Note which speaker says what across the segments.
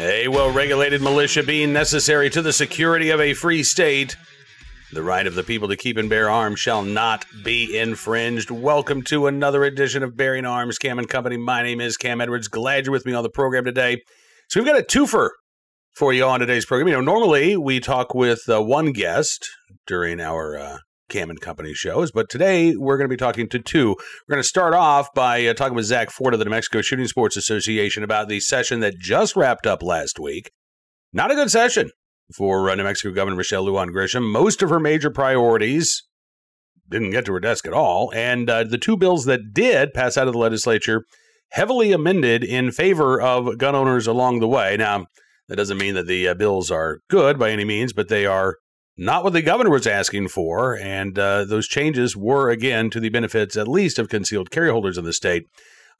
Speaker 1: A well regulated militia being necessary to the security of a free state. The right of the people to keep and bear arms shall not be infringed. Welcome to another edition of Bearing Arms, Cam and Company. My name is Cam Edwards. Glad you're with me on the program today. So we've got a twofer for you on today's program. You know, normally we talk with uh, one guest during our uh, Cam and Company shows, but today we're going to be talking to two. We're going to start off by uh, talking with Zach Fort of the New Mexico Shooting Sports Association about the session that just wrapped up last week. Not a good session for uh, New Mexico Governor Michelle Lujan Grisham. Most of her major priorities didn't get to her desk at all, and uh, the two bills that did pass out of the legislature heavily amended in favor of gun owners along the way. Now, that doesn't mean that the uh, bills are good by any means, but they are not what the governor was asking for. And uh, those changes were, again, to the benefits at least of concealed carry holders in the state.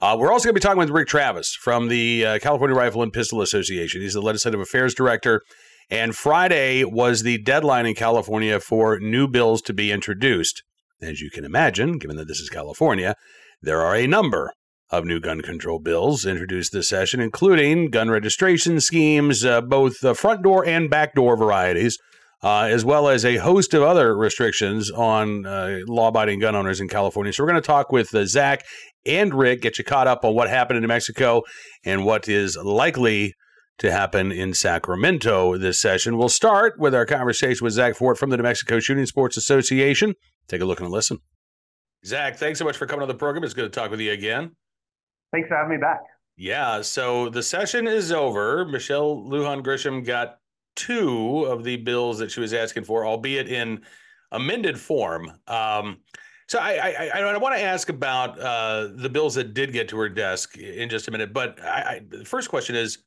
Speaker 1: Uh, we're also going to be talking with Rick Travis from the uh, California Rifle and Pistol Association. He's the legislative affairs director. And Friday was the deadline in California for new bills to be introduced. As you can imagine, given that this is California, there are a number of new gun control bills introduced this session, including gun registration schemes, uh, both the front door and back door varieties, uh, as well as a host of other restrictions on uh, law abiding gun owners in California. So, we're going to talk with uh, Zach and Rick, get you caught up on what happened in New Mexico and what is likely to happen in Sacramento this session. We'll start with our conversation with Zach Fort from the New Mexico Shooting Sports Association. Take a look and a listen. Zach, thanks so much for coming on the program. It's good to talk with you again.
Speaker 2: Thanks for having me back.
Speaker 1: Yeah, so the session is over. Michelle Lujan Grisham got two of the bills that she was asking for, albeit in amended form. Um, so I, I, I, want to ask about uh, the bills that did get to her desk in just a minute. But I, I, the first question is,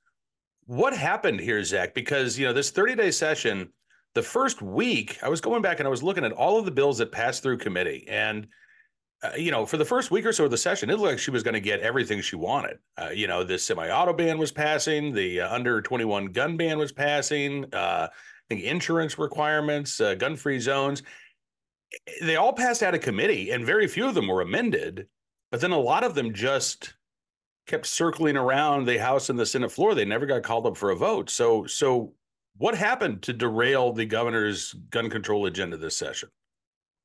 Speaker 1: what happened here, Zach? Because you know this 30 day session, the first week, I was going back and I was looking at all of the bills that passed through committee, and uh, you know, for the first week or so of the session, it looked like she was going to get everything she wanted. Uh, you know, the semi-auto ban was passing, the uh, under 21 gun ban was passing, uh, I think insurance requirements, uh, gun-free zones. They all passed out of committee, and very few of them were amended. But then a lot of them just kept circling around the House and the Senate floor. They never got called up for a vote. So, so what happened to derail the governor's gun control agenda this session?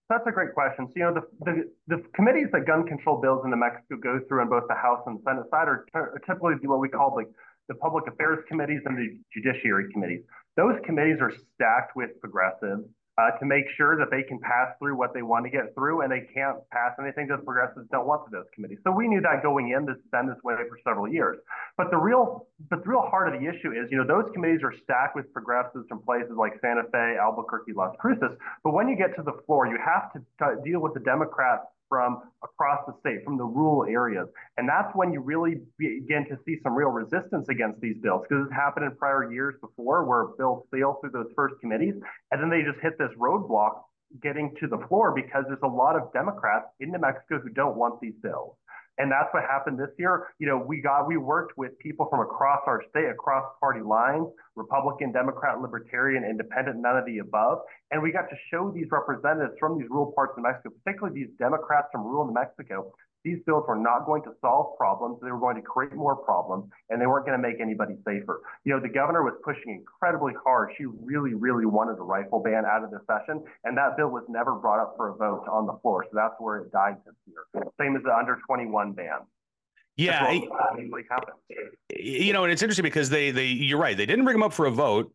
Speaker 2: That's a great question. So, you know, the, the, the, committees that gun control bills in New Mexico go through on both the House and Senate side are, are typically what we call like the public affairs committees and the judiciary committees. Those committees are stacked with progressives uh, to make sure that they can pass through what they want to get through, and they can't pass anything that the progressives don't want to those committees. So we knew that going in. This has been this way for several years. But the real, but the real heart of the issue is, you know, those committees are stacked with progressives from places like Santa Fe, Albuquerque, Las Cruces. But when you get to the floor, you have to t- deal with the Democrats from across the state, from the rural areas. And that's when you really begin to see some real resistance against these bills because it's happened in prior years before where bills fail through those first committees and then they just hit this roadblock getting to the floor because there's a lot of Democrats in New Mexico who don't want these bills. And that's what happened this year. You know, we got we worked with people from across our state, across party lines, Republican, Democrat, Libertarian, Independent, none of the above. And we got to show these representatives from these rural parts of Mexico, particularly these Democrats from rural New Mexico, these bills were not going to solve problems. They were going to create more problems, and they weren't going to make anybody safer. You know, the governor was pushing incredibly hard. She really, really wanted a rifle ban out of the session, and that bill was never brought up for a vote on the floor. So that's where it died this year. Same as the under 21 ban.
Speaker 1: Yeah, you know, and it's interesting because they they you're right. They didn't bring them up for a vote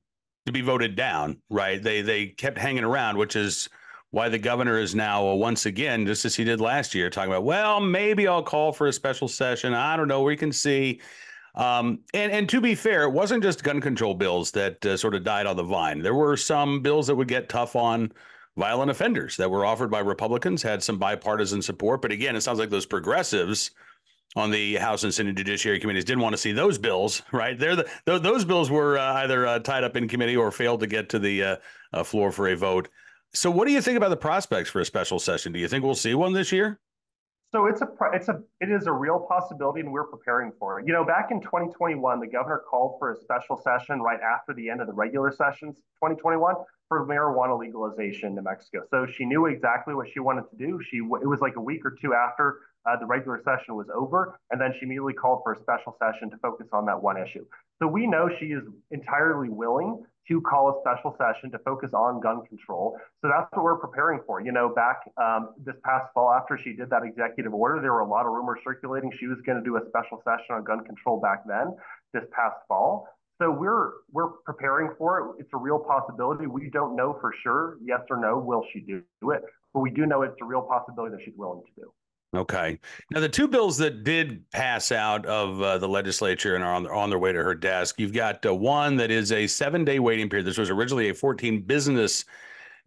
Speaker 1: to be voted down, right? They they kept hanging around, which is why the governor is now once again, just as he did last year, talking about, well, maybe I'll call for a special session. I don't know. We can see. Um, and and to be fair, it wasn't just gun control bills that uh, sort of died on the vine. There were some bills that would get tough on violent offenders that were offered by Republicans, had some bipartisan support. But again, it sounds like those progressives on the House and Senate Judiciary committees didn't want to see those bills, right? They're the, those bills were uh, either uh, tied up in committee or failed to get to the uh, uh, floor for a vote. So, what do you think about the prospects for a special session? Do you think we'll see one this year?
Speaker 2: So it's a it's a it is a real possibility, and we're preparing for it. You know, back in 2021, the governor called for a special session right after the end of the regular sessions 2021 for marijuana legalization in New Mexico. So she knew exactly what she wanted to do. She it was like a week or two after uh, the regular session was over, and then she immediately called for a special session to focus on that one issue. So we know she is entirely willing to call a special session to focus on gun control. So that's what we're preparing for. You know, back um, this past fall, after she did that executive order, there were a lot of rumors circulating she was going to do a special session on gun control back then, this past fall. So we're we're preparing for it. It's a real possibility. We don't know for sure, yes or no, will she do it? But we do know it's a real possibility that she's willing to do.
Speaker 1: Okay. Now, the two bills that did pass out of uh, the legislature and are on, on their way to her desk, you've got uh, one that is a seven day waiting period. This was originally a 14 business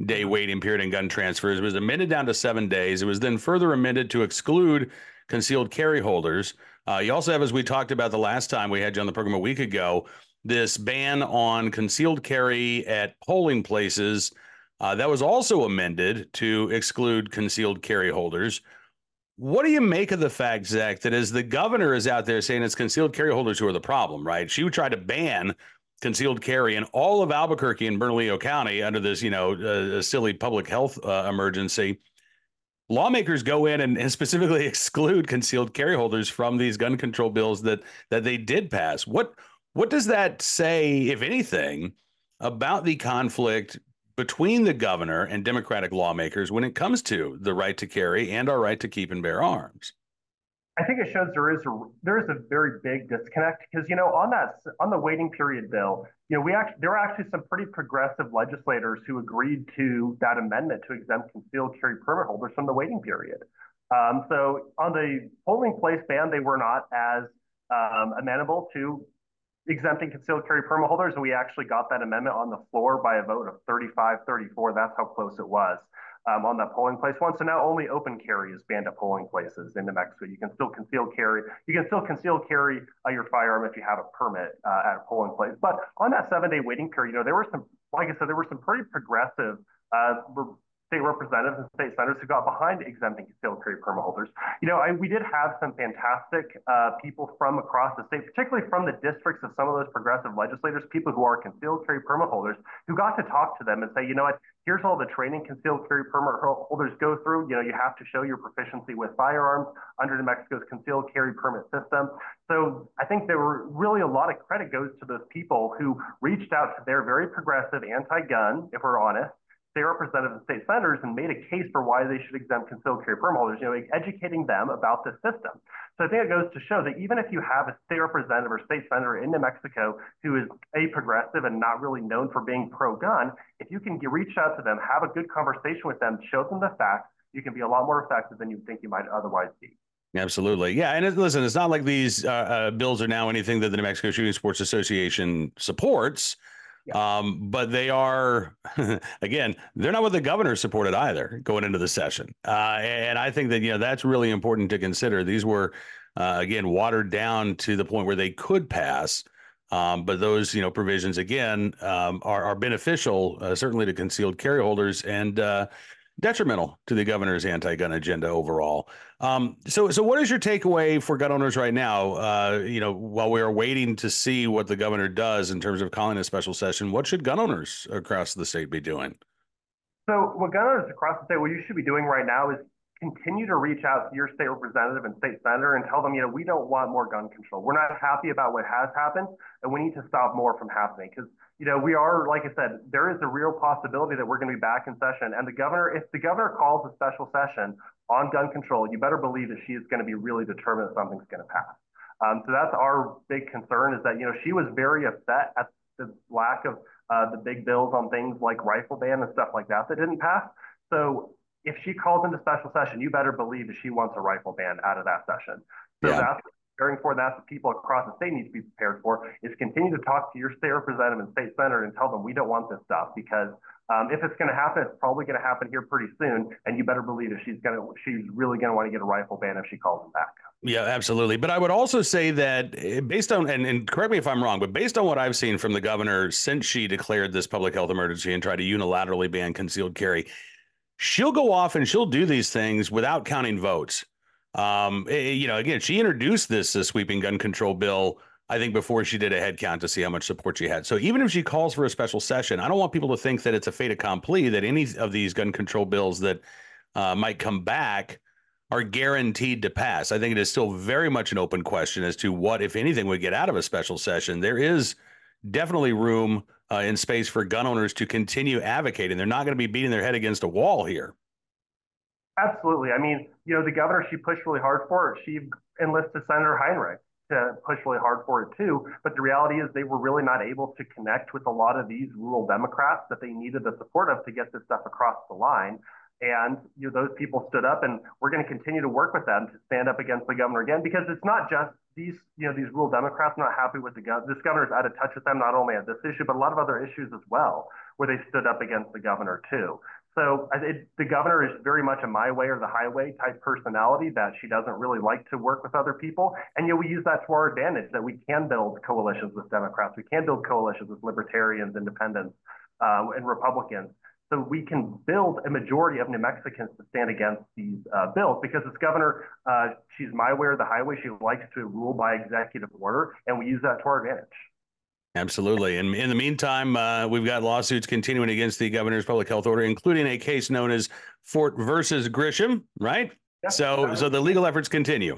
Speaker 1: day mm-hmm. waiting period in gun transfers. It was amended down to seven days. It was then further amended to exclude concealed carry holders. Uh, you also have, as we talked about the last time we had you on the program a week ago, this ban on concealed carry at polling places. Uh, that was also amended to exclude concealed carry holders. What do you make of the fact, Zach, that as the governor is out there saying it's concealed carry holders who are the problem, right? She would try to ban concealed carry in all of Albuquerque and Bernalillo County under this, you know, uh, silly public health uh, emergency. Lawmakers go in and, and, specifically exclude concealed carry holders from these gun control bills that that they did pass. What what does that say, if anything, about the conflict between the governor and Democratic lawmakers when it comes to the right to carry and our right to keep and bear arms?
Speaker 2: I think it shows there is a there is a very big disconnect because you know on that on the waiting period bill, you know we actually there were actually some pretty progressive legislators who agreed to that amendment to exempt concealed carry permit holders from the waiting period. Um, so on the polling place ban, they were not as um, amenable to exempting concealed carry permit holders, and we actually got that amendment on the floor by a vote of 35 34. That's how close it was um, on that polling place one. So now only open carry is banned at polling places in New Mexico. You can still conceal carry. You can still conceal carry uh, your firearm if you have a permit uh, at a polling place. But on that seven day waiting period, you know, there were some, like I said, there were some pretty progressive uh, state representatives and state senators who got behind exempting concealed carry permit holders. You know, I, we did have some fantastic uh, people from across the state, particularly from the districts of some of those progressive legislators, people who are concealed carry permit holders, who got to talk to them and say, you know what, here's all the training concealed carry permit holders go through. You know, you have to show your proficiency with firearms under New Mexico's concealed carry permit system. So I think there were really a lot of credit goes to those people who reached out to their very progressive anti-gun, if we're honest, state representatives and state senators and made a case for why they should exempt concealed carry permit holders, you know, educating them about the system. So I think it goes to show that even if you have a state representative or state senator in New Mexico who is a progressive and not really known for being pro-gun, if you can reach out to them, have a good conversation with them, show them the facts, you can be a lot more effective than you think you might otherwise be.
Speaker 1: Absolutely. Yeah. And it, listen, it's not like these uh, uh, bills are now anything that the New Mexico Shooting Sports Association supports. Um, but they are, again, they're not what the governor supported either going into the session. Uh, and I think that, you know, that's really important to consider. These were, uh, again, watered down to the point where they could pass. Um, but those, you know, provisions again um, are, are beneficial, uh, certainly to concealed carry holders and uh, detrimental to the governor's anti-gun agenda overall. Um, so, so what is your takeaway for gun owners right now? Uh, you know, while we are waiting to see what the governor does in terms of calling a special session, what should gun owners across the state be doing?
Speaker 2: So, what gun owners across the state, what you should be doing right now is continue to reach out to your state representative and state senator and tell them, you know, we don't want more gun control. We're not happy about what has happened, and we need to stop more from happening because you know, we are, like I said, there is a real possibility that we're going to be back in session. And the governor, if the governor calls a special session on gun control, you better believe that she is going to be really determined that something's going to pass. Um, so that's our big concern is that, you know, she was very upset at the lack of uh, the big bills on things like rifle ban and stuff like that that didn't pass. So if she calls into special session, you better believe that she wants a rifle ban out of that session. So yeah. that's preparing for. That's what people across the state need to be prepared for. Is continue to talk to your state representative and state senator and tell them we don't want this stuff because um, if it's going to happen, it's probably going to happen here pretty soon. And you better believe that she's going to, she's really going to want to get a rifle ban if she calls them back.
Speaker 1: Yeah, absolutely. But I would also say that eh, based on, and, and correct me if I'm wrong, but based on what I've seen from the governor since she declared this public health emergency and tried to unilaterally ban concealed carry, she'll go off and she'll do these things without counting votes. Um, eh, you know, again, she introduced this uh, sweeping gun control bill. I think before she did a head count to see how much support she had. So even if she calls for a special session, I don't want people to think that it's a fait accompli that any of these gun control bills that uh, might come back are guaranteed to pass. I think it is still very much an open question as to what, if anything, would get out of a special session. There is definitely room uh, in space for gun owners to continue advocating. They're not going to be beating their head against a wall here.
Speaker 2: Absolutely. I mean, you know, the governor, she pushed really hard for it. She enlisted Senator Heinrich to push really hard for it too. But the reality is they were really not able to connect with a lot of these rural Democrats that they needed the support of to get this stuff across the line. And you know, those people stood up, and we're going to continue to work with them to stand up against the governor again, because it's not just these, you know, these rural Democrats not happy with the governor. This governor's out of touch with them, not only at this issue, but a lot of other issues as well, where they stood up against the governor too. So it, the governor is very much a my way or the highway type personality that she doesn't really like to work with other people. And know, we use that to our advantage that we can build coalitions with Democrats, we can build coalitions with libertarians, independents, uh, and Republicans so we can build a majority of New Mexicans to stand against these uh, bills because this governor, uh, she's my way or the highway. She likes to rule by executive order, and we use that to our advantage.
Speaker 1: Absolutely. And in the meantime, uh, we've got lawsuits continuing against the governor's public health order, including a case known as Fort versus Grisham, right? Yes, so, so the legal efforts continue.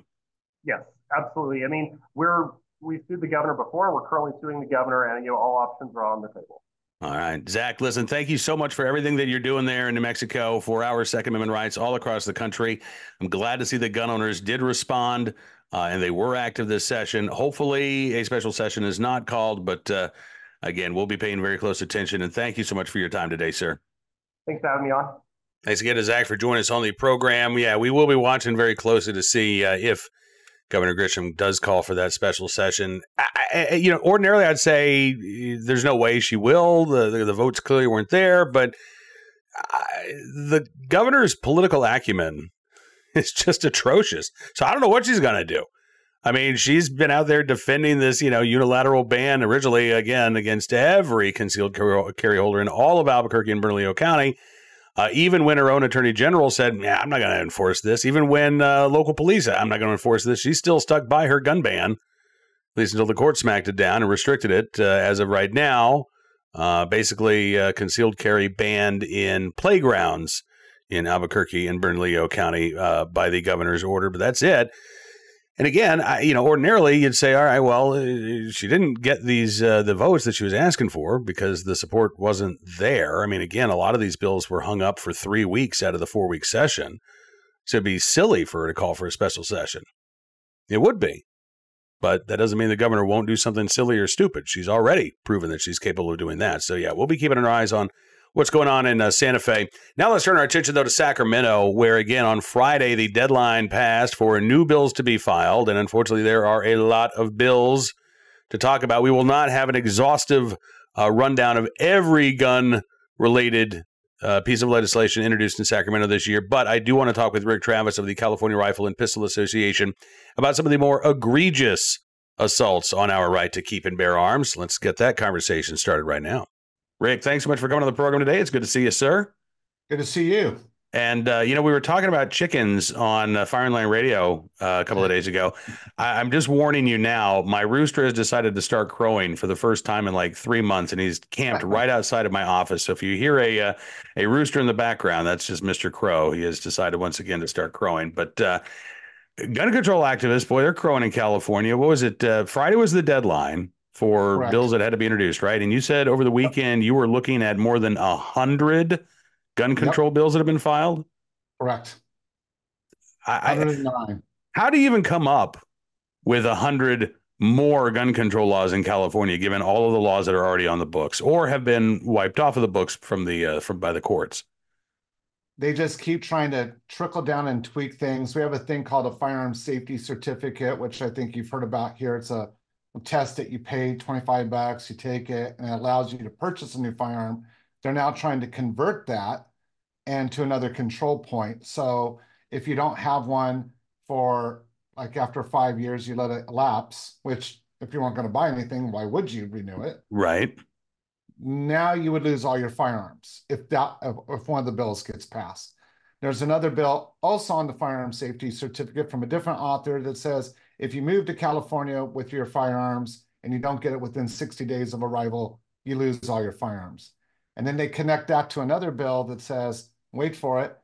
Speaker 2: Yes, absolutely. I mean, we're we sued the governor before. We're currently suing the governor, and you know all options are on the table.
Speaker 1: All right, Zach, listen, thank you so much for everything that you're doing there in New Mexico for our Second Amendment rights all across the country. I'm glad to see the gun owners did respond uh, and they were active this session. Hopefully, a special session is not called, but uh, again, we'll be paying very close attention. And thank you so much for your time today, sir.
Speaker 2: Thanks for having me on.
Speaker 1: Thanks again to Zach for joining us on the program. Yeah, we will be watching very closely to see uh, if Governor Grisham does call for that special session. I, I, you know, ordinarily I'd say eh, there's no way she will. The the, the votes clearly weren't there, but I, the governor's political acumen is just atrocious. So I don't know what she's going to do. I mean, she's been out there defending this, you know, unilateral ban originally again against every concealed carry holder in all of Albuquerque and Bernalillo County. Uh, even when her own attorney general said, yeah, I'm not going to enforce this, even when uh, local police said, I'm not going to enforce this, she's still stuck by her gun ban, at least until the court smacked it down and restricted it. Uh, as of right now, uh, basically, uh, concealed carry banned in playgrounds in Albuquerque and Bernalillo County uh, by the governor's order, but that's it. And again, I, you know, ordinarily you'd say, all right, well, uh, she didn't get these uh, the votes that she was asking for because the support wasn't there. I mean, again, a lot of these bills were hung up for three weeks out of the four week session. So it'd be silly for her to call for a special session. It would be. But that doesn't mean the governor won't do something silly or stupid. She's already proven that she's capable of doing that. So, yeah, we'll be keeping our eyes on what's going on in uh, Santa Fe. Now let's turn our attention, though, to Sacramento, where, again, on Friday, the deadline passed for new bills to be filed. And unfortunately, there are a lot of bills to talk about. We will not have an exhaustive uh, rundown of every gun related uh, piece of legislation introduced in Sacramento this year, but I do want to talk with Rick Travis of the California Rifle and Pistol Association about some of the more egregious assaults on our right to keep and bear arms. Let's get that conversation started right now. Rick, thanks so much for coming on the program today. It's good to see you, sir.
Speaker 3: Good to see you.
Speaker 1: And uh, you know, we were talking about chickens on uh, Firing Line Radio uh, a couple of days ago. I- am just warning you now. My rooster has decided to start crowing for the first time in like three months, and he's camped right outside of my office. So if you hear a uh, a rooster in the background, that's just Mister Crow. He has decided once again to start crowing. But uh, gun control activists, boy, they're crowing in California. What was it? Uh, Friday was the deadline for Correct. bills that had to be introduced, right? And you said over the weekend you were looking at more than a hundred gun control yep. bills that have been filed.
Speaker 3: Correct.
Speaker 1: I, I, how do you even come up with a hundred more gun control laws in California, given all of the laws that are already on the books or have been wiped off of the books from the uh, from by the courts?
Speaker 3: They just keep trying to trickle down and tweak things. We have a thing called a firearm safety certificate, which I think you've heard about here. It's a test it, you pay 25 bucks, you take it, and it allows you to purchase a new firearm. They're now trying to convert that and to another control point. So if you don't have one for like after five years, you let it lapse, which if you weren't going to buy anything, why would you renew it?
Speaker 1: Right.
Speaker 3: Now you would lose all your firearms if that if one of the bills gets passed. There's another bill also on the firearm safety certificate from a different author that says if you move to California with your firearms and you don't get it within 60 days of arrival, you lose all your firearms. And then they connect that to another bill that says, wait for it,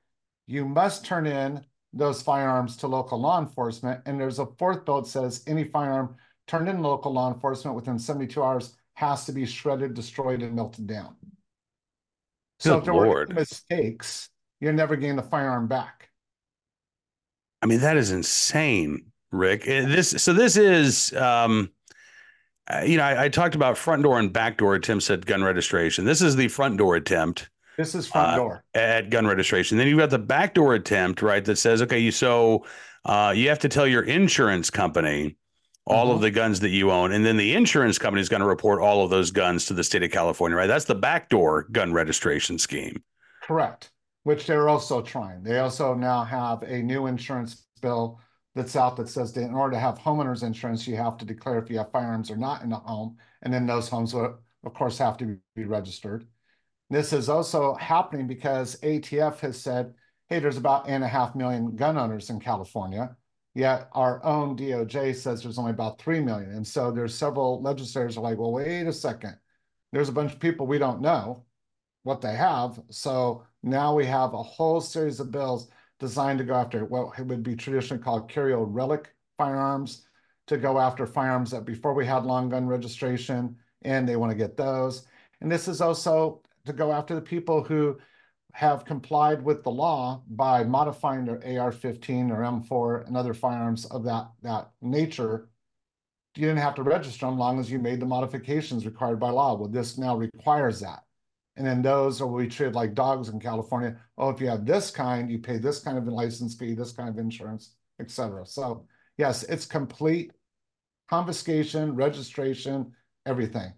Speaker 3: you must turn in those firearms to local law enforcement. And there's a fourth bill that says any firearm turned in local law enforcement within 72 hours has to be shredded, destroyed, and melted down. so if there Lord. were mistakes, you're never getting the firearm back.
Speaker 1: I mean, that is insane, Rick. Eh, this so this is um uh, you know, I, I, talked about front door and back door attempts at gun registration. This is the front door attempt.
Speaker 3: This is front uh, door
Speaker 1: at gun registration. Then you've got the back door attempt, right? That says, okay, you so uh, you have to tell your insurance company all mm-hmm. of the guns that you own, and then the insurance company is going to report all of those guns to the state of California, right? That's the backdoor gun registration scheme.
Speaker 3: Correct. Which they're also trying. They also now have a new insurance bill that's out that says that in order to have homeowners insurance, you have to declare if you have firearms or not in the home, and then those homes will, of course, have to be registered. This is also happening because ATF has said, hey, there's about eight and a half million gun owners in California. Yet our own DOJ says there's only about 3 million. And so there's several legislators are like, well, wait a second. There's a bunch of people we don't know what they have. So now we have a whole series of bills designed to go after what would be traditionally called curio relic firearms, to go after firearms that before we had long gun registration, and they want to get those. And this is also to go after the people who have complied with the law by modifying their AR-15 or M4 and other firearms of that, that nature. You didn't have to register them long as you made the modifications required by law. Well, this now requires that. And then those are we treated like dogs in California. Oh, if you have this kind, you pay this kind of license fee, this kind of insurance, etc. So yes, it's complete confiscation, registration, everything.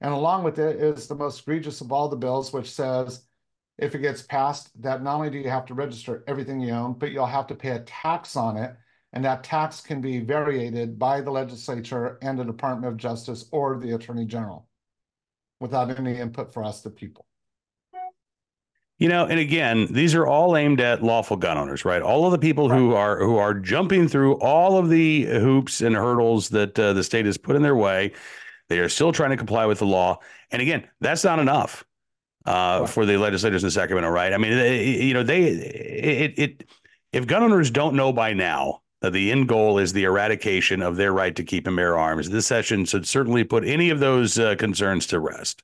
Speaker 3: And along with it is the most egregious of all the bills, which says if it gets passed, that not only do you have to register everything you own, but you'll have to pay a tax on it. And that tax can be variated by the legislature and the Department of Justice or the Attorney General without any input for us, the people.
Speaker 1: You know, and again, these are all aimed at lawful gun owners, right? All of the people right. who are who are jumping through all of the hoops and hurdles that uh, the state has put in their way. They are still trying to comply with the law, and again, that's not enough uh, right. for the legislators in Sacramento, right? I mean, they, you know, they it, it if gun owners don't know by now the end goal is the eradication of their right to keep and bear arms, this session should certainly put any of those uh, concerns to rest.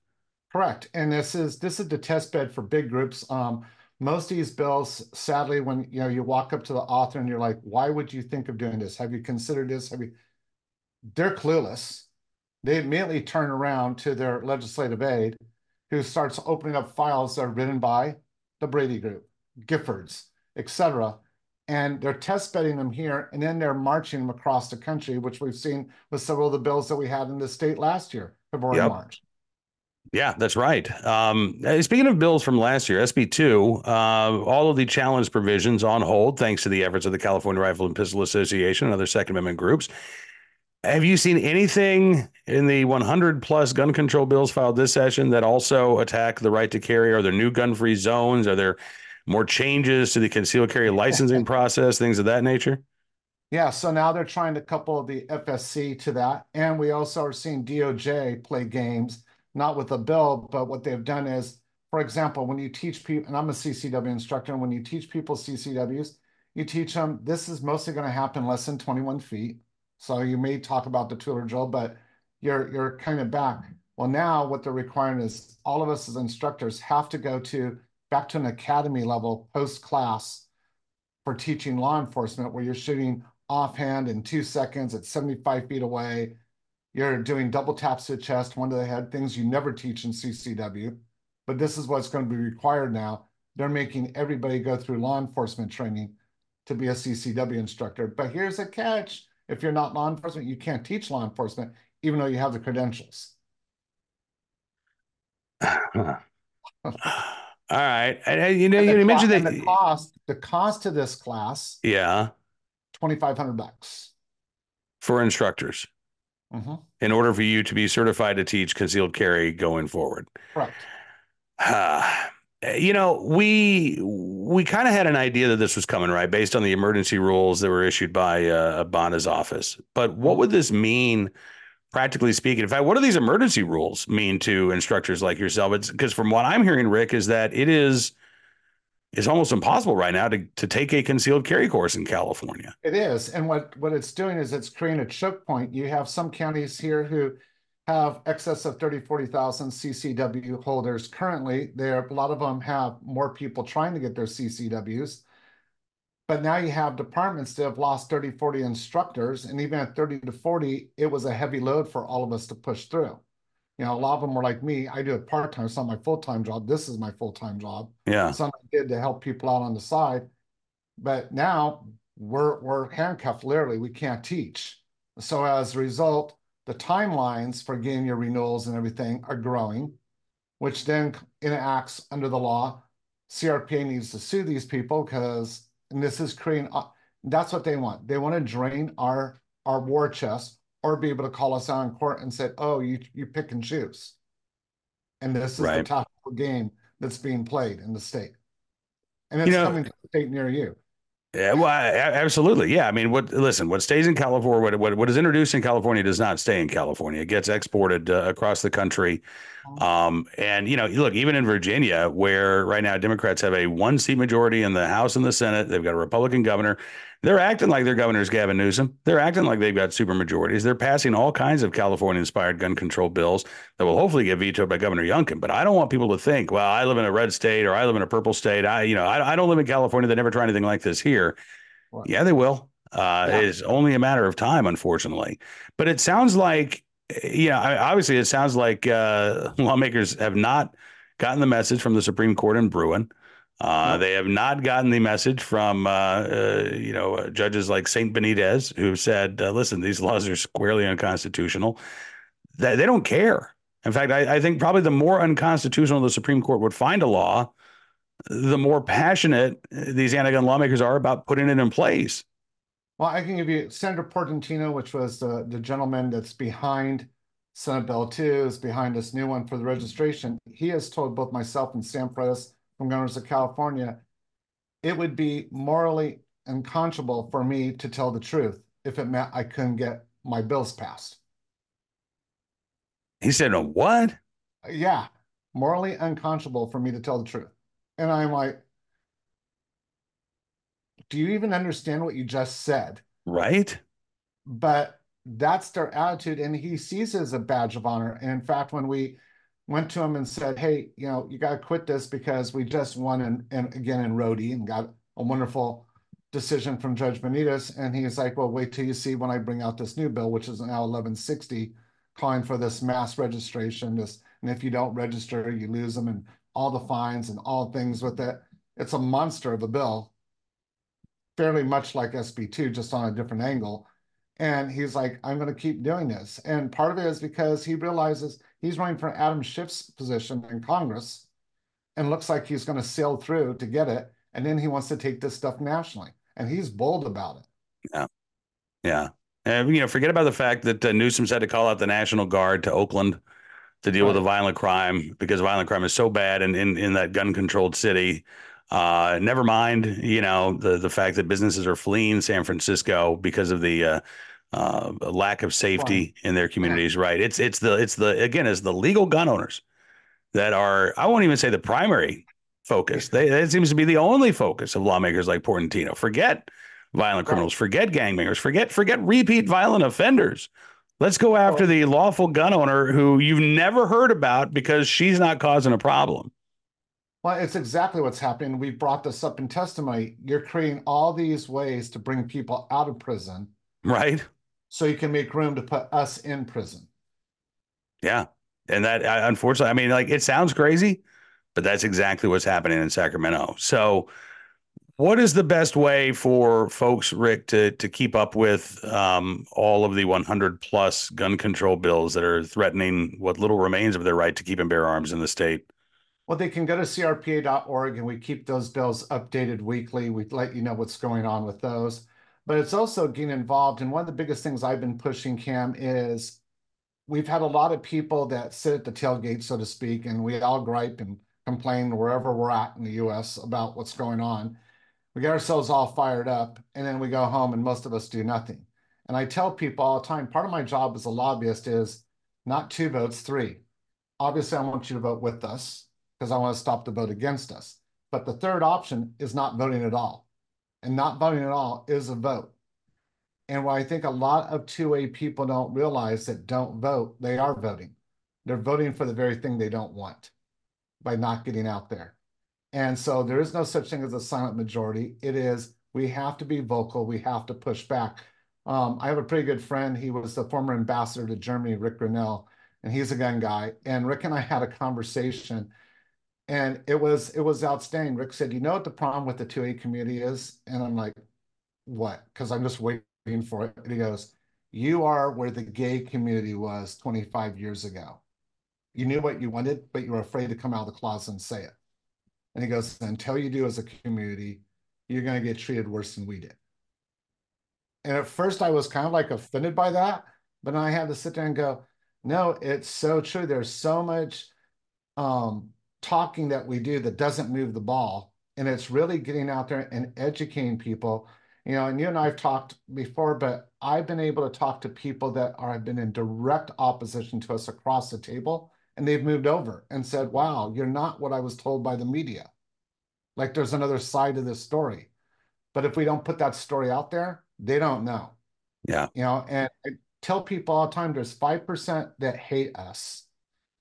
Speaker 3: Correct, and this is this is the test bed for big groups. Um, most of these bills, sadly, when you know you walk up to the author and you're like, "Why would you think of doing this? Have you considered this? Have you?" They're clueless. They immediately turn around to their legislative aide, who starts opening up files that are written by the Brady Group, Giffords, etc., and they're test betting them here, and then they're marching them across the country, which we've seen with several of the bills that we had in the state last year, February, yep. March.
Speaker 1: Yeah, that's right. Um, uh, speaking of bills from last year, SB2, uh, all of the challenge provisions on hold thanks to the efforts of the California Rifle and Pistol Association and other Second Amendment groups. Have you seen anything in the 100 plus gun control bills filed this session that also attack the right to carry? Are there new gun free zones? Are there more changes to the concealed carry licensing process, things of that nature?
Speaker 3: Yeah, so now they're trying to couple the FSC to that. And we also are seeing DOJ play games not with a bill, but what they've done is, for example, when you teach people, and I'm a CCW instructor, and when you teach people CCWs, you teach them this is mostly going to happen less than 21 feet. So you may talk about the Tueller drill, but you're you're kind of back. Well, now what they're requiring is all of us as instructors have to go to back to an academy level post class for teaching law enforcement, where you're shooting offhand in two seconds at 75 feet away you're doing double taps to the chest, one to the head, things you never teach in CCW. But this is what's going to be required now. They're making everybody go through law enforcement training to be a CCW instructor. But here's a catch. If you're not law enforcement, you can't teach law enforcement, even though you have the credentials.
Speaker 1: All right. And, you know, you mentioned that
Speaker 3: the cost, the cost to this class.
Speaker 1: Yeah.
Speaker 3: 2,500 bucks.
Speaker 1: For instructors mm-hmm. in order for you to be certified to teach concealed carry going forward.
Speaker 3: Correct.
Speaker 1: Uh, you know, we we kind of had an idea that this was coming, right, based on the emergency rules that were issued by uh, Bonta's office. But what would this mean, practically speaking? In fact, what do these emergency rules mean to instructors like yourself? It's because from what I'm hearing, Rick, is that it is it's almost impossible right now to, to take a concealed carry course in California.
Speaker 3: It is. And what, what it's doing is it's creating a choke point. You have some counties here who have excess of 30, 40,000 CCW holders currently. There, a lot of them have more people trying to get their CCWs. But now you have departments that have lost 30, 40 instructors. And even at 30 to 40, it was a heavy load for all of us to push through. You know, a lot of them were like me. I do it part time. It's not my full time job. This is my full time job.
Speaker 1: Yeah.
Speaker 3: Something I did to help people out on the side. But now we're we're handcuffed. Literally, we can't teach. So as a result, the timelines for getting your renewals and everything are growing, which then enacts under the law. CRPA needs to sue these people because, and this is creating. Uh, that's what they want. They want to drain our our war chest or be able to call us out in court and say, "Oh, you you pick and choose," and this is right. the tactical game that's being played in the state, and it's you know, coming to a state near you.
Speaker 1: Yeah, well, absolutely. Yeah, I mean, what? Listen, what stays in California, what what, what is introduced in California does not stay in California. It gets exported uh, across the country. Um, and you know, look, even in Virginia, where right now Democrats have a one seat majority in the House and the Senate, they've got a Republican governor. They're acting like their governor is Gavin Newsom. They're acting like they've got super majorities. They're passing all kinds of California inspired gun control bills that will hopefully get vetoed by Governor Youngkin. But I don't want people to think, well, I live in a red state or I live in a purple state. I, you know, I, I don't live in California. They never try anything like this here. Yeah, they will. Uh, yeah. It's only a matter of time, unfortunately. But it sounds like, yeah, obviously, it sounds like uh, lawmakers have not gotten the message from the Supreme Court in Bruen. Uh, they have not gotten the message from, uh, uh, you know, judges like Saint Benitez, who said, uh, "Listen, these laws are squarely unconstitutional." They, they don't care. In fact, I, I, think probably the more unconstitutional the Supreme Court would find a law, the more passionate these anti-gun lawmakers are about putting it in place.
Speaker 3: Well, I can give you Senator Portantino, which was the, the gentleman that's behind Senate Bill 2, is behind this new one for the registration. He has told both myself and Sam Paredes from Gun Owners of California, it would be morally unconscionable for me to tell the truth if it meant I couldn't get my bills passed.
Speaker 1: He said, "A what?"
Speaker 3: Yeah, morally unconscionable for me to tell the truth. And I'm like, do you even understand what you just said?
Speaker 1: Right.
Speaker 3: But that's their attitude. And he sees it as a badge of honor. And in fact, when we went to him and said, hey, you know, you got to quit this because we just won and and again in Rhodey and got a wonderful decision from Judge Benitez. And he's like, well, wait till you see when I bring out this new bill, which is now 1160, calling for this mass registration. This, and if you don't register, you lose them. And all the fines and all things with it. It's a monster of a bill, fairly much like SB2, just on a different angle. And he's like, I'm going to keep doing this. And part of it is because he realizes he's running for Adam Schiff's position in Congress and looks like he's going to sail through to get it. And then he wants to take this stuff nationally. And he's bold about it.
Speaker 1: Yeah. Yeah. And, you know, forget about the fact that uh, Newsom's had to call out the National Guard to Oakland to deal right. with a violent crime because violent crime is so bad in, in, in that gun controlled city. Uh, never mind, you know, the, the fact that businesses are fleeing San Francisco because of the uh, uh, lack of safety in their communities. Right. It's, it's the, it's the, again, it's the legal gun owners that are, I won't even say the primary focus. They, that seems to be the only focus of lawmakers like Portantino. Forget violent criminals, forget gangbangers, forget, forget repeat violent offenders Let's go after the lawful gun owner who you've never heard about because she's not causing a problem.
Speaker 3: Well, it's exactly what's happening. We brought this up in testimony. You're creating all these ways to bring people out of prison.
Speaker 1: Right.
Speaker 3: So you can make room to put us in prison.
Speaker 1: Yeah. And that, unfortunately, I mean, like it sounds crazy, but that's exactly what's happening in Sacramento. So, what is the best way for folks, Rick, to to keep up with um, all of the 100 plus gun control bills that are threatening what little remains of their right to keep and bear arms in the state?
Speaker 3: Well, they can go to crpa.org and we keep those bills updated weekly. We let you know what's going on with those. But it's also getting involved. And one of the biggest things I've been pushing, Cam, is we've had a lot of people that sit at the tailgate, so to speak, and we all gripe and complain wherever we're at in the US about what's going on. We get ourselves all fired up and then we go home and most of us do nothing. And I tell people all the time part of my job as a lobbyist is not two votes, three. Obviously, I want you to vote with us because I want to stop the vote against us. But the third option is not voting at all. And not voting at all is a vote. And what I think a lot of 2A people don't realize that don't vote, they are voting. They're voting for the very thing they don't want by not getting out there. And so there is no such thing as a silent majority. It is we have to be vocal, we have to push back. Um, I have a pretty good friend. He was the former ambassador to Germany, Rick Grenell, and he's a gun guy. And Rick and I had a conversation, and it was it was outstanding. Rick said, "You know what the problem with the 2A community is?" And I'm like, "What?" Because I'm just waiting for it. And he goes, "You are where the gay community was 25 years ago. You knew what you wanted, but you were afraid to come out of the closet and say it." And he goes, "Until you do as a community, you're going to get treated worse than we did." And at first I was kind of like offended by that, but I had to sit there and go, no, it's so true. There's so much um, talking that we do that doesn't move the ball. And it's really getting out there and educating people. You know, and you and I have talked before, but I've been able to talk to people that are have been in direct opposition to us across the table, and they've moved over and said, "Wow, you're not what I was told by the media." Like there's another side of this story. But if we don't put that story out there, they don't know.
Speaker 1: Yeah.
Speaker 3: You know, and I tell people all the time there's 5% that hate us,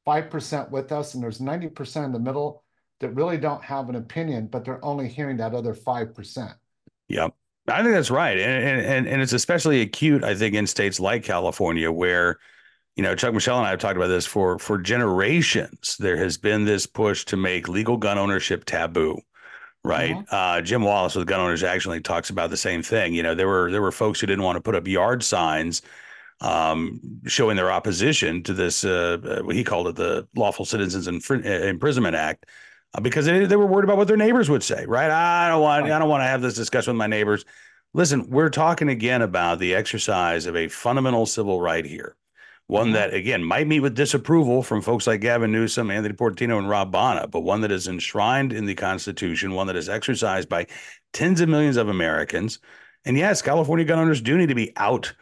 Speaker 3: 5% with us, and there's 90% in the middle that really don't have an opinion, but they're only hearing that other 5%.
Speaker 1: Yep. I think that's right. And, and, and it's especially acute, I think, in states like California, where, you know, Chuck Michel and I have talked about this for, for generations. There has been this push to make legal gun ownership taboo right? Mm-hmm. Uh, Jim Wallace with Gun Owners actually talks about the same thing. You know, there were there were folks who didn't want to put up yard signs um, showing their opposition to this. Uh, he called it the Lawful Citizens Infr- uh, Imprisonment Act. Uh, because they, they were worried about what their neighbors would say, right? I don't want, I don't want to have this discussion with my neighbors. Listen, we're talking again about the exercise of a fundamental civil right here one mm-hmm. that again might meet with disapproval from folks like Gavin Newsom, Anthony Portantino, and Rob Bonta, but one that is enshrined in the Constitution, one that is exercised by tens of millions of Americans. And yes, California gun owners do need to be out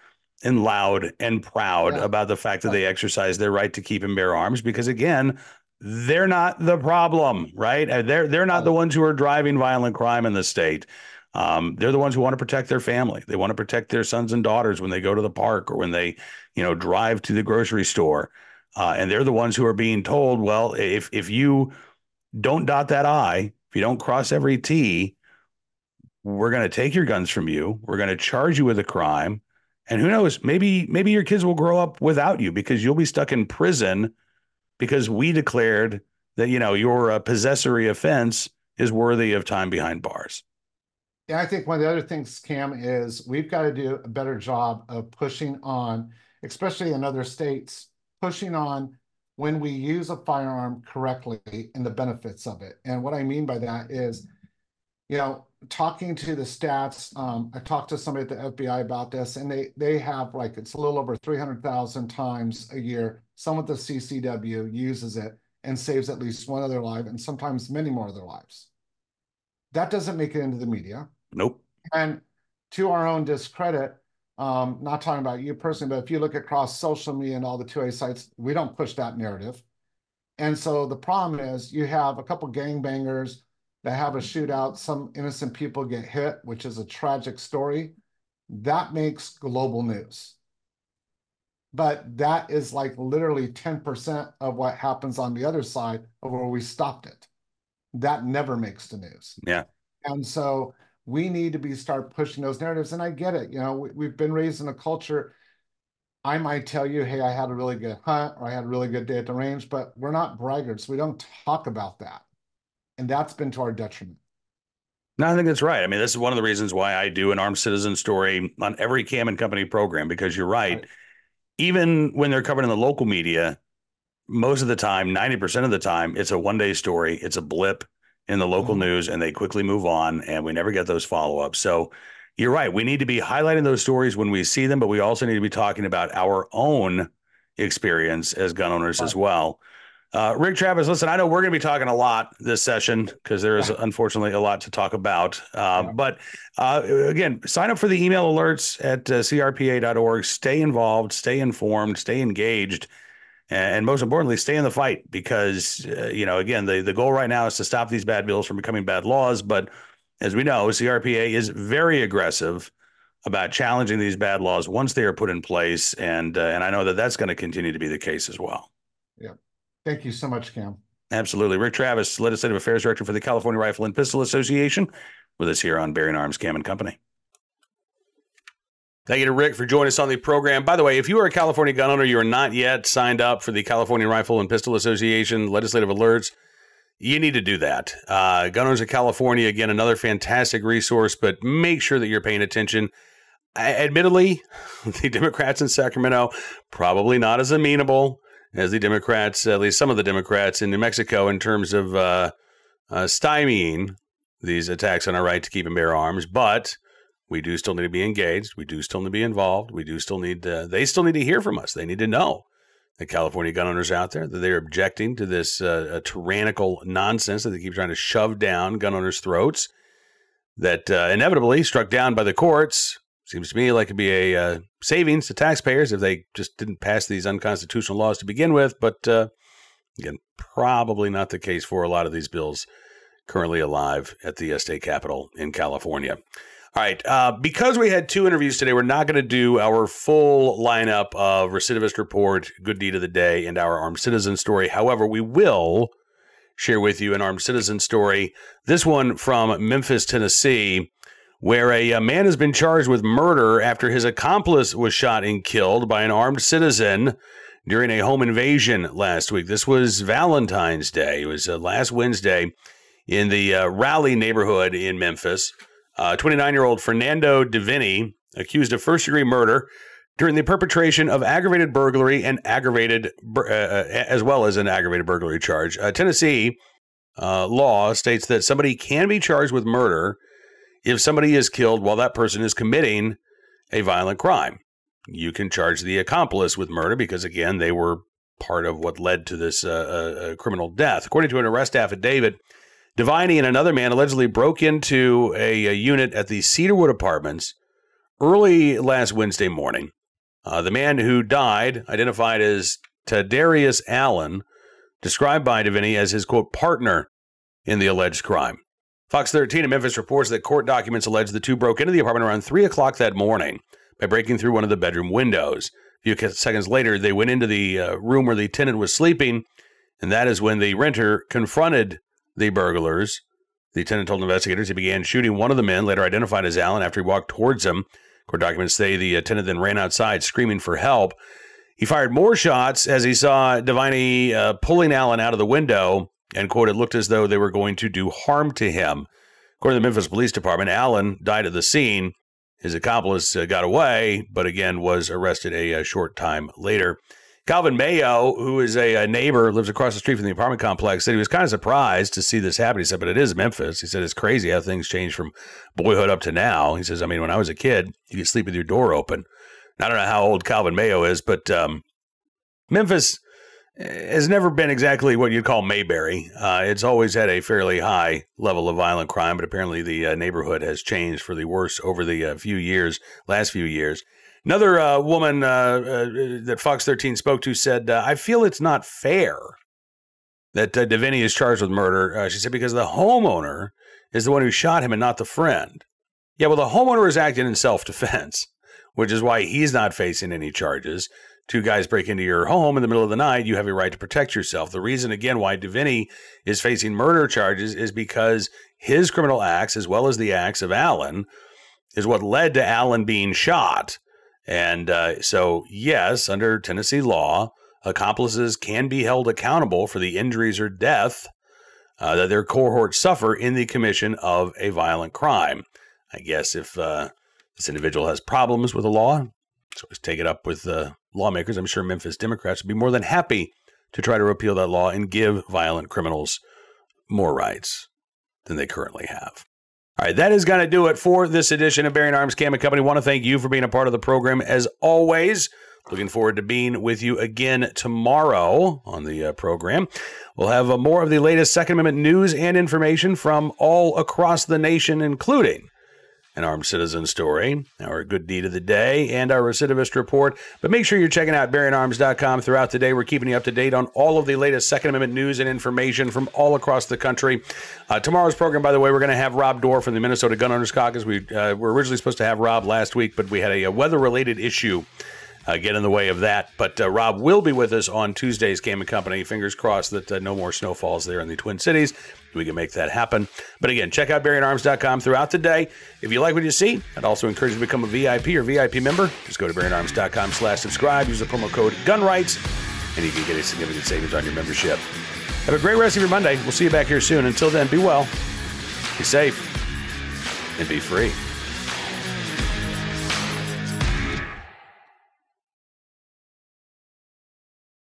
Speaker 1: and loud and proud yeah. about the fact that they exercise their right to keep and bear arms, because again, they're not the problem, right? Uh, they're they're not the ones who are driving violent crime in the state. Um, they're the ones who want to protect their family. They want to protect their sons and daughters when they go to the park or when they, you know, drive to the grocery store. Uh, and they're the ones who are being told, well, if if you don't dot that I, if you don't cross every T, we're going to take your guns from you. We're going to charge you with a crime. And who knows, maybe maybe your kids will grow up without you because you'll be stuck in prison because we declared that you know your uh, possessory offense is worthy of time behind bars.
Speaker 3: Yeah, I think one of the other things, Cam, is we've got to do a better job of pushing on, especially in other states, pushing on when we use a firearm correctly and the benefits of it. And what I mean by that is, you know, talking to the stats, um, I talked to somebody at the FBI about this, and they they have like it's a little over 300,000 times a year. Some of the CCW uses it and saves at least one of their life, and sometimes many more of their lives. That doesn't make it into the media.
Speaker 1: Nope.
Speaker 3: And to our own discredit, um, not talking about you personally, but if you look across social media and all the 2A sites, we don't push that narrative. And so the problem is you have a couple gangbangers that have a shootout, some innocent people get hit, which is a tragic story. That makes global news. But that is like literally 10% of what happens on the other side of where we stopped it. That never makes the news.
Speaker 1: Yeah.
Speaker 3: And so we need to be start pushing those narratives. And I get it. You know, we, have been raised in a culture. I might tell you, hey, I had a really good hunt or I had a really good day at the range, but we're not braggarts. We don't talk about that. And that's been to our detriment.
Speaker 1: No, I think that's right. I mean, this is one of the reasons why I do an armed citizen story on every Cam and Company program, because you're right. right. Even when they're covered in the local media, most of the time, 90% of the time, it's a one day story, it's a blip in the local mm-hmm. news and they quickly move on and we never get those follow ups. So you're right. We need to be highlighting those stories when we see them, but we also need to be talking about our own experience as gun owners right. as well. Uh, Rick Travis, listen, I know we're going to be talking a lot this session because there is unfortunately a lot to talk about. Uh, but uh, again, sign up for the email alerts at uh, crpa.org. Stay involved, stay informed, stay engaged, and most importantly, stay in the fight because, uh, you know, again, the, the goal right now is to stop these bad bills from becoming bad laws. But as we know, CRPA is very aggressive about challenging these bad laws once they are put in place. And, uh, and I know that that's going to continue to be the case as well.
Speaker 3: Yeah. Thank you so much, Cam.
Speaker 1: Absolutely. Rick Travis, Legislative Affairs Director for the California Rifle and Pistol Association, with us here on Bearing Arms Cam and Company. Thank you to Rick for joining us on the program. By the way, if you are a California gun owner, you are not yet signed up for the California Rifle and Pistol Association legislative alerts. You need to do that. Uh, gun owners of California, again, another fantastic resource, but make sure that you're paying attention. admittedly, the Democrats in Sacramento probably not as amenable as the Democrats, at least some of the Democrats in New Mexico, in terms of uh, uh, stymieing these attacks on our right to keep and bear arms. But we do still need to be engaged. We do still need to be involved. We do still need to, they still need to hear from us. They need to know the California gun owners out there that they're objecting to this uh, tyrannical nonsense that they keep trying to shove down gun owners' throats that uh, inevitably struck down by the courts Seems to me like it'd be a uh, savings to taxpayers if they just didn't pass these unconstitutional laws to begin with. But uh, again, probably not the case for a lot of these bills currently alive at the uh, state capitol in California. All right. Uh, because we had two interviews today, we're not going to do our full lineup of recidivist report, good deed of the day, and our armed citizen story. However, we will share with you an armed citizen story. This one from Memphis, Tennessee where a, a, man has been charged with murder after his accomplice was shot and killed by an armed citizen during a home invasion last week. This was Valentine's Day. It was uh, last Wednesday in the uh, Raleigh neighborhood in Memphis. 29 uh, year old Fernando Divini, accused of first degree murder during the perpetration of aggravated burglary and aggravated, uh, uh, as well as an aggravated burglary charge. Uh, Tennessee law states that somebody can be charged with murder if somebody is killed while that person is committing a violent crime. You can charge the accomplice with murder because, again, they were part of what led to this uh, uh, uh criminal death. According to an arrest affidavit, Diviny and another man allegedly broke into a, a unit at the Cedarwood Apartments early last Wednesday morning. Uh, the man who died, identified as Tadarius Allen, described by Diviny as his quote partner in the alleged crime. Fox 13 in Memphis reports that court documents allege the two broke into the apartment around 3 o'clock that morning by breaking through one of the bedroom windows. A few seconds later, they went into the uh, room where the tenant was sleeping, and that is when the renter confronted the burglars. The tenant told investigators he began shooting one of the men, later identified as Allen, after he walked towards him. Court documents say the uh, tenant then ran outside screaming for help. He fired more shots as he saw Diviny uh, pulling Allen out of the window and quote, it looked as though they were going to do harm to him. According to the Memphis Police Department, Allen died at the scene. His accomplice uh, got away, but again was arrested a, a, short time later. Calvin Mayo, who is a, a, neighbor, lives across the street from the apartment complex, said he was kind of surprised to see this happen. He said, but it is Memphis. He said, it's crazy how things changed from boyhood up to now. He says, I mean, when I was a kid, you could sleep with your door open. I don't know how old Calvin Mayo is, but um, Memphis has never been exactly what you'd call Mayberry. Uh, it's always had a fairly high level of violent crime, but apparently the uh, neighborhood has changed for the worse over the uh, few years, last few years. Another uh, woman uh, uh, that Fox 13 spoke to said, I feel it's not fair that uh, Divini is charged with murder. she said, because the homeowner is the one who shot him and not the friend. Yeah, well, the homeowner is acting in self defense, which is why he's not facing any charges two guys break into your home in the middle of the night, you have a right to protect yourself. The reason, again, why Divini is facing murder charges is because his criminal acts, as well as the acts of Allen, is what led to Allen being shot. And uh, so, yes, under Tennessee law, accomplices can be held accountable for the injuries or death uh, that their cohorts suffer in the commission of a violent crime. I guess if uh, this individual has problems with the law, so let's take it up with uh, lawmakers. I'm sure Memphis Democrats would be more than happy to try to repeal that law and give violent criminals more rights than they currently have. All right, that is going to do it for this edition of Bearing Arms Cam and Company. I want to thank you for being a part of the program as always. Looking forward to being with you again tomorrow on the uh, program. We'll have uh, more of the latest Second Amendment news and information from all across the nation, including an armed citizen story, our good deed of the day, and our recidivist report. But make sure you're checking out BearingArms.com throughout the day. We're keeping you up to date on all of the latest Second Amendment news and information from all across the country. Uh, tomorrow's program, by the way, we're going to have Rob Doar from the Minnesota Gun Owners Caucus. We uh, were originally supposed to have Rob last week, but we had a, a weather-related issue uh, get in the way of that. But uh, Rob will be with us on Tuesday's Cam and Company. Fingers crossed that uh, no more snow falls there in the Twin Cities. We can make that happen. But again, check out BearingArms.com throughout the day. If you like what you see, I'd also encourage you to become a VIP or VIP member. Just go to BearingArms.com slash subscribe. Use the promo code GUNRIGHTS, and you can get a significant savings on your membership. Have a great rest of your Monday. We'll see you back here soon. Until then, be well, be safe, and be free.